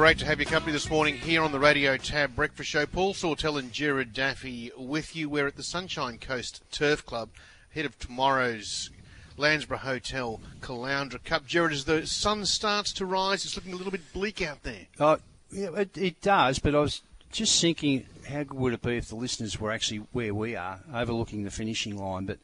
Great to have your company this morning here on the Radio Tab Breakfast Show. Paul Sawtell and Jared Daffy with you. We're at the Sunshine Coast Turf Club, ahead of tomorrow's Landsborough Hotel Caloundra Cup. Jared, as the sun starts to rise, it's looking a little bit bleak out there. Oh, yeah, it, it does, but I was just thinking, how good would it be if the listeners were actually where we are, overlooking the finishing line? But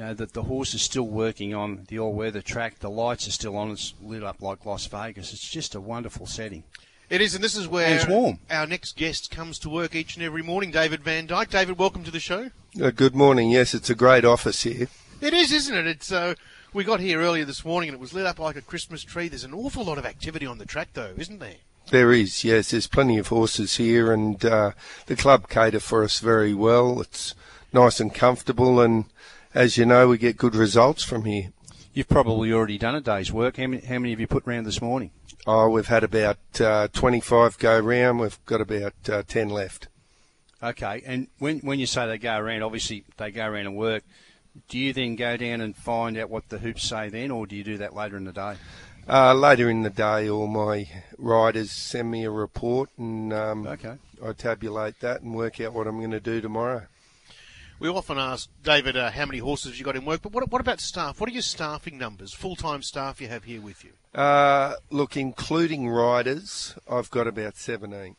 you know that the horse is still working on the all-weather track. The lights are still on. It's lit up like Las Vegas. It's just a wonderful setting. It is, and this is where it's warm. our next guest comes to work each and every morning, David Vandyke. David, welcome to the show. Uh, good morning. Yes, it's a great office here. It is, isn't it? It's uh, we got here earlier this morning and it was lit up like a Christmas tree. There's an awful lot of activity on the track, though, isn't there? There is, yes. There's plenty of horses here, and uh, the club cater for us very well. It's nice and comfortable, and as you know, we get good results from here. You've probably already done a day's work. How many, how many have you put round this morning? Oh, we've had about uh, 25 go round. We've got about uh, 10 left. Okay, and when when you say they go around, obviously they go around and work. Do you then go down and find out what the hoops say then, or do you do that later in the day? Uh, later in the day, all my riders send me a report, and um, Okay. I tabulate that and work out what I'm going to do tomorrow. We often ask David uh, how many horses you got in work, but what, what about staff? What are your staffing numbers, full time staff you have here with you? Uh, look, including riders, I've got about 17,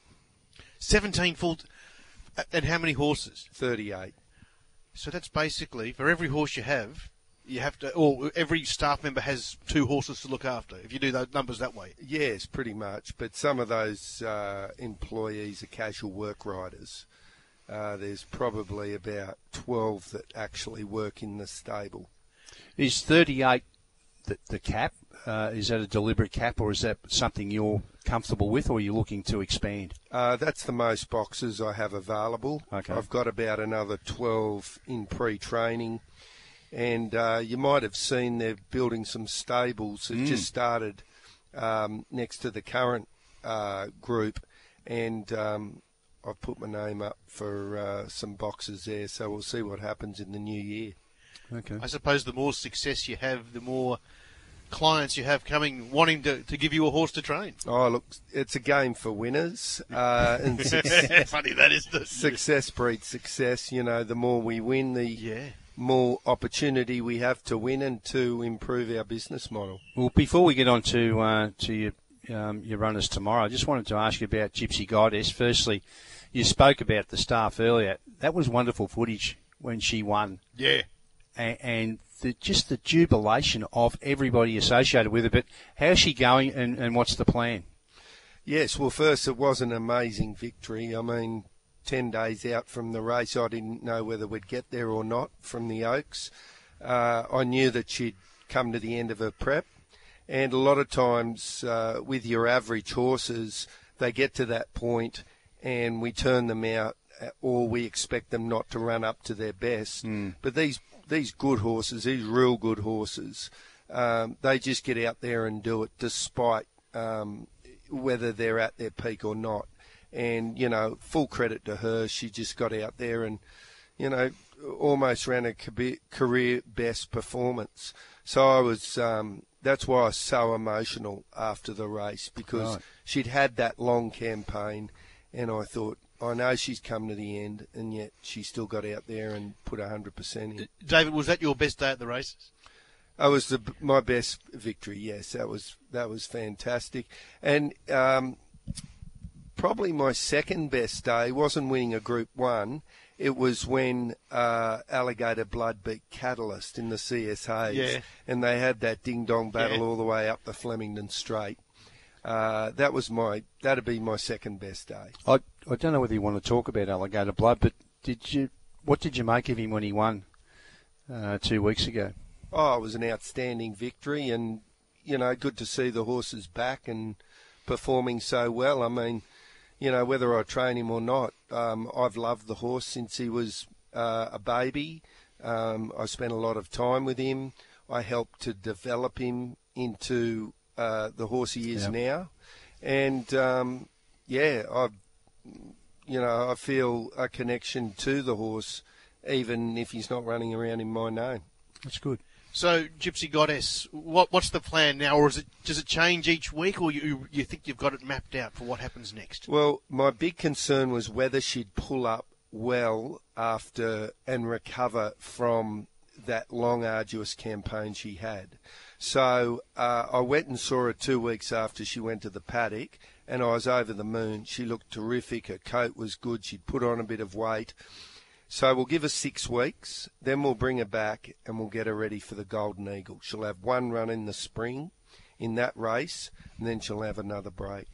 17 full. uh, and how many horses? 38. So that's basically for every horse you have, you have to, or every staff member has two horses to look after. If you do those numbers that way, Yes, pretty much. But some of those uh, employees are casual work riders. Uh, there's probably about 12 that actually work in the stable. Is 38 the, the cap? Uh, is that a deliberate cap, or is that something you're comfortable with, or are you looking to expand? Uh, that's the most boxes I have available. Okay. I've got about another 12 in pre-training. And uh, you might have seen they're building some stables that just started um, next to the current uh, group. And um, I've put my name up for uh, some boxes there, so we'll see what happens in the new year. Okay. I suppose the more success you have, the more clients you have coming wanting to, to give you a horse to train. Oh, look, it's a game for winners. Uh, and suc- Funny that is the success breeds success. You know, the more we win, the yeah. more opportunity we have to win and to improve our business model. Well, before we get on to uh, to your um, your runners tomorrow, I just wanted to ask you about Gypsy Goddess. Firstly, you spoke about the staff earlier. That was wonderful footage when she won, Yeah. and, and the, just the jubilation of everybody associated with it. But how's she going, and, and what's the plan? Yes, well, first, it was an amazing victory. I mean, 10 days out from the race, I didn't know whether we'd get there or not from the Oaks. Uh, I knew that she'd come to the end of her prep. And a lot of times, uh, with your average horses, they get to that point and we turn them out uh, or we expect them not to run up to their best. But these, these good horses, these real good horses, um, they just get out there and do it despite um, whether they're at their peak or not. And, you know, full credit to her. She just got out there and, you know, almost ran a career best performance. So I was, um, that's why I was so emotional after the race because Right. she'd had that long campaign and I thought, I know she's come to the end and yet she still got out there and put 100% in. David, was that your best day at the races? That was the, my best victory. Yes, that was that was fantastic, and um, probably my second best day wasn't winning a Group One. It was when uh, Alligator Blood beat Catalyst in the CSAs, Yeah. and they had that ding dong battle Yeah. all the way up the Flemington Straight. Uh, that was my that'd be my second best day. I I don't know whether you want to talk about Alligator Blood, but did you what did you make of him when he won uh, two weeks ago? Oh, it was an outstanding victory, and you know, good to see the horses back and performing so well. I mean, you know, whether I train him or not, um, I've loved the horse since he was uh, a baby. Um, I spent a lot of time with him. I helped to develop him into uh, the horse he is Yep. now, and um, yeah, I, you know, I feel a connection to the horse, even if he's not running around in my name. That's good. So, Gypsy Goddess, what, what's the plan now, or it does it change each week, or you you think you've got it mapped out for what happens next? Well, my big concern was whether she'd pull up well after and recover from that long, arduous campaign she had. So uh, I went and saw her two weeks after she went to the paddock, and I was over the moon. She looked terrific. Her coat was good. She'd put on a bit of weight. So we'll give her six weeks, then we'll bring her back and we'll get her ready for the Golden Eagle. She'll have one run in the spring in that race, and then she'll have another break.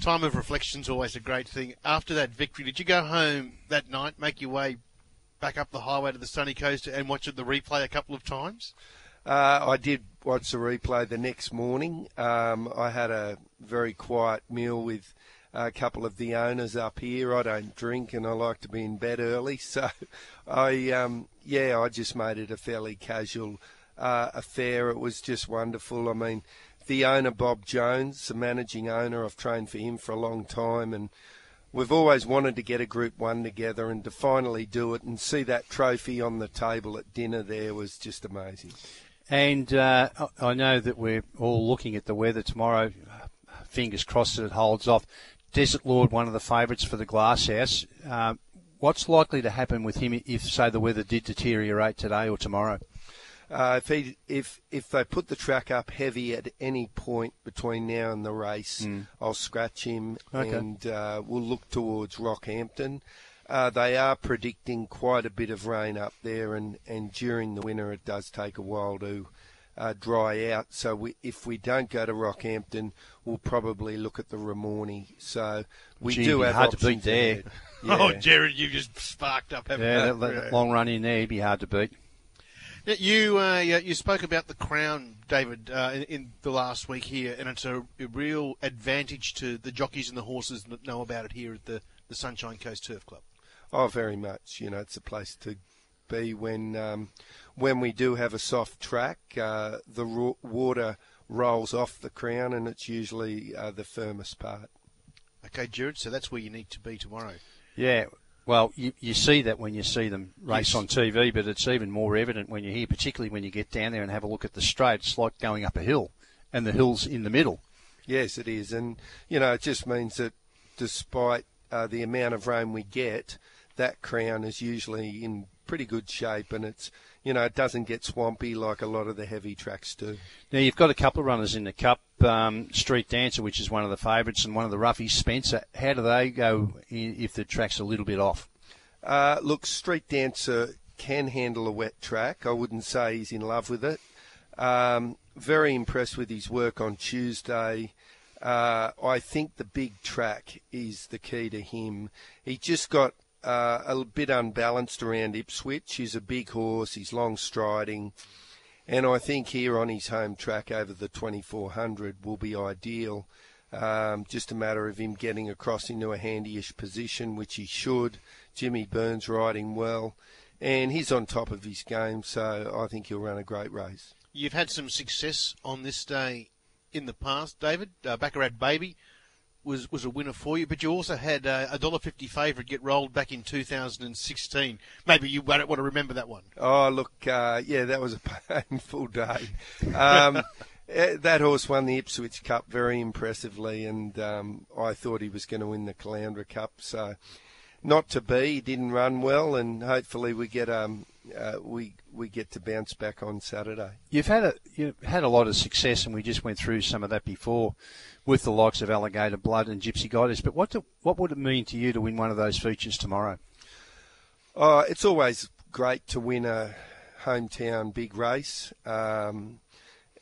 Time of reflection's always a great thing. After that victory, did you go home that night, make your way back up the highway to the sunny coast, and watch the replay a couple of times? Uh, I did watch the replay the next morning. Um, I had a very quiet meal with a couple of the owners up here. I don't drink and I like to be in bed early, so I um, yeah, I just made it a fairly casual uh, affair. It was just wonderful. I mean, the owner Bob Jones, the managing owner, I've trained for him for a long time, and we've always wanted to get a Group One together and to finally do it and see that trophy on the table at dinner there was just amazing. And uh, I know that we're all looking at the weather tomorrow. Fingers crossed that it holds off. Desert Lord, one of the favourites for the Glasshouse. Uh, what's likely to happen with him if, say, the weather did deteriorate today or tomorrow? Uh, if he if if they put the track up heavy at any point between now and the race, mm. I'll scratch him okay. and uh, we'll look towards Rockhampton. Uh, they are predicting quite a bit of rain up there, and, and during the winter it does take a while to uh, dry out. So we, if we don't go to Rockhampton, we'll probably look at the Ramornie. So we Gee, do have hard to beat there. Yeah. Oh, Jared, you just sparked up. Yeah, that, that long run in there, would be hard to beat. You uh, you spoke about the crown, David, uh, in, in, the last week here, and it's a, a, real advantage to the jockeys and the horses that know about it here at the, the Sunshine Coast Turf Club. Oh, very much. You know, it's a place to be when um, when we do have a soft track. Uh, the ro- water rolls off the crown, and it's usually uh, the firmest part. Okay, Jared. So that's where you need to be tomorrow. Yeah. Well, you, you see that when you see them race yes. on TV, but it's even more evident when you're here, particularly when you get down there and have a look at the straight. It's like going up a hill, and the hill's in the middle. Yes, it is, and you know it just means that despite uh, the amount of rain we get, that crown is usually in pretty good shape, and it's you know it doesn't get swampy like a lot of the heavy tracks do. Now you've got a couple of runners in the cup. Um, Street Dancer, which is one of the favourites, and one of the roughies, Spencer. How do they go if the track's a little bit off? Uh, look, Street Dancer can handle a wet track. I wouldn't say he's in love with it. Um, very impressed with his work on Tuesday. Uh, I think the big track is the key to him. He just got uh, a bit unbalanced around Ipswich. He's a big horse. He's long striding. And I think here on his home track over the 2400 will be ideal. Um, just a matter of him getting across into a handyish position, which he should. Jimmy Byrne's riding well. And he's on top of his game, so I think he'll run a great race. You've had some success on this day in the past, David. Uh, Baccarat Baby was was a winner for you, but you also had uh, a dollar fifty favourite get rolled back in 2016. Maybe you won't want to remember that one. Oh, look, uh, yeah, that was a painful day. Um, eh, that horse won the Ipswich Cup very impressively, and um, I thought he was going to win the Caloundra Cup. So, not to be. He didn't run well, and hopefully we get um, uh, we we get to bounce back on Saturday. You've had a you've had a lot of success, and we just went through some of that before with the likes of Alligator Blood and Gypsy Goddess. But what do, what would it mean to you to win one of those features tomorrow? Uh, it's always great to win a hometown big race. Um,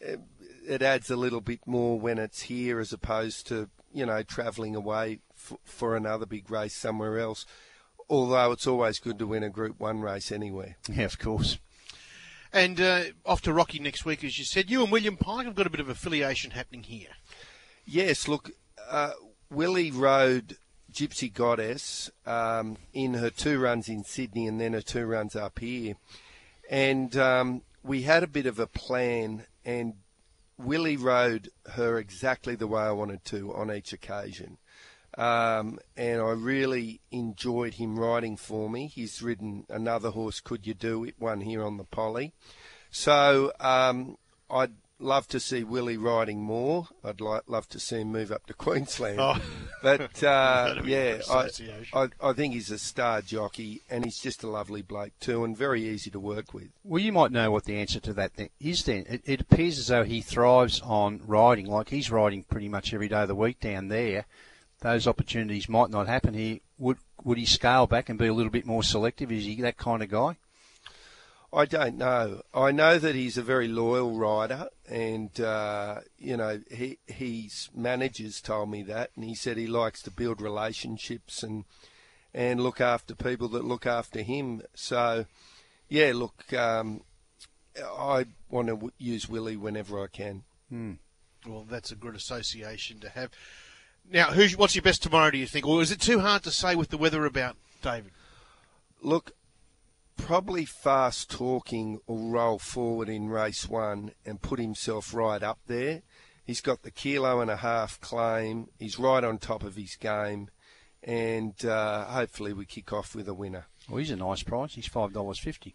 it, it, adds a little bit more when it's here as opposed to you know travelling away f- for another big race somewhere else. Although it's always good to win a Group One race anywhere. Yeah, of course. And uh, off to Rocky next week, as you said. You and William Pike have got a bit of affiliation happening here. Yes, look, uh, Willie rode Gypsy Goddess um, in her two runs in Sydney and then her two runs up here. And um, we had a bit of a plan, and Willie rode her exactly the way I wanted to on each occasion. Um, and I really enjoyed him riding for me. He's ridden another horse, Could You Do It, one here on the Poly. So um, I'd love to see Willie riding more. I'd like love to see him move up to Queensland. Oh. But uh, yeah, I. I, I think he's a star jockey, and he's just a lovely bloke too, and very easy to work with. Well, you might know what the answer to that then is. Then it, it appears as though he thrives on riding, like he's riding pretty much every day of the week down there. Those opportunities might not happen here. Would would he scale back and be a little bit more selective? Is he that kind of guy? I don't know. I know that he's a very loyal rider, and uh, you know he his managers told me that, and he said he likes to build relationships and and look after people that look after him. So, yeah, look, um, I want to w- use Willie whenever I can. Well, that's a good association to have. Now, who's what's your best tomorrow? Do you think, or is it too hard to say with the weather about David? Look, probably fast talking will roll forward in race one and put himself right up there. He's got the kilo and a half claim. He's right on top of his game, and uh, hopefully we kick off with a winner. Well, he's a nice price. He's five dollars fifty.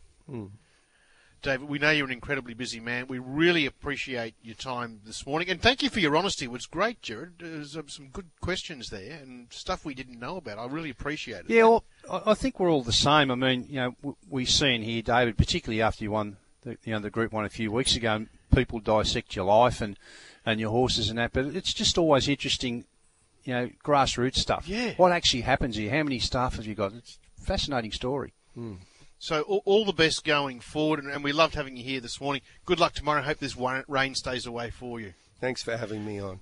David, we know you're an incredibly busy man. We really appreciate your time this morning, and thank you for your honesty. It was great, Jared. There's um, some good questions there and stuff we didn't know about. I really appreciate it. Yeah, well, I I think we're all the same. I mean, you know, we see in here, David, particularly after you won, the, you know, the Group One a few weeks ago. And people dissect your life and and your horses and that, but it's just always interesting, you know, grassroots stuff. Yeah. What actually happens here? How many staff have you got? It's a fascinating story. So all, all the best going forward, and, and we loved having you here this morning. Good luck tomorrow. Hope this rain stays away for you. Thanks for having me on.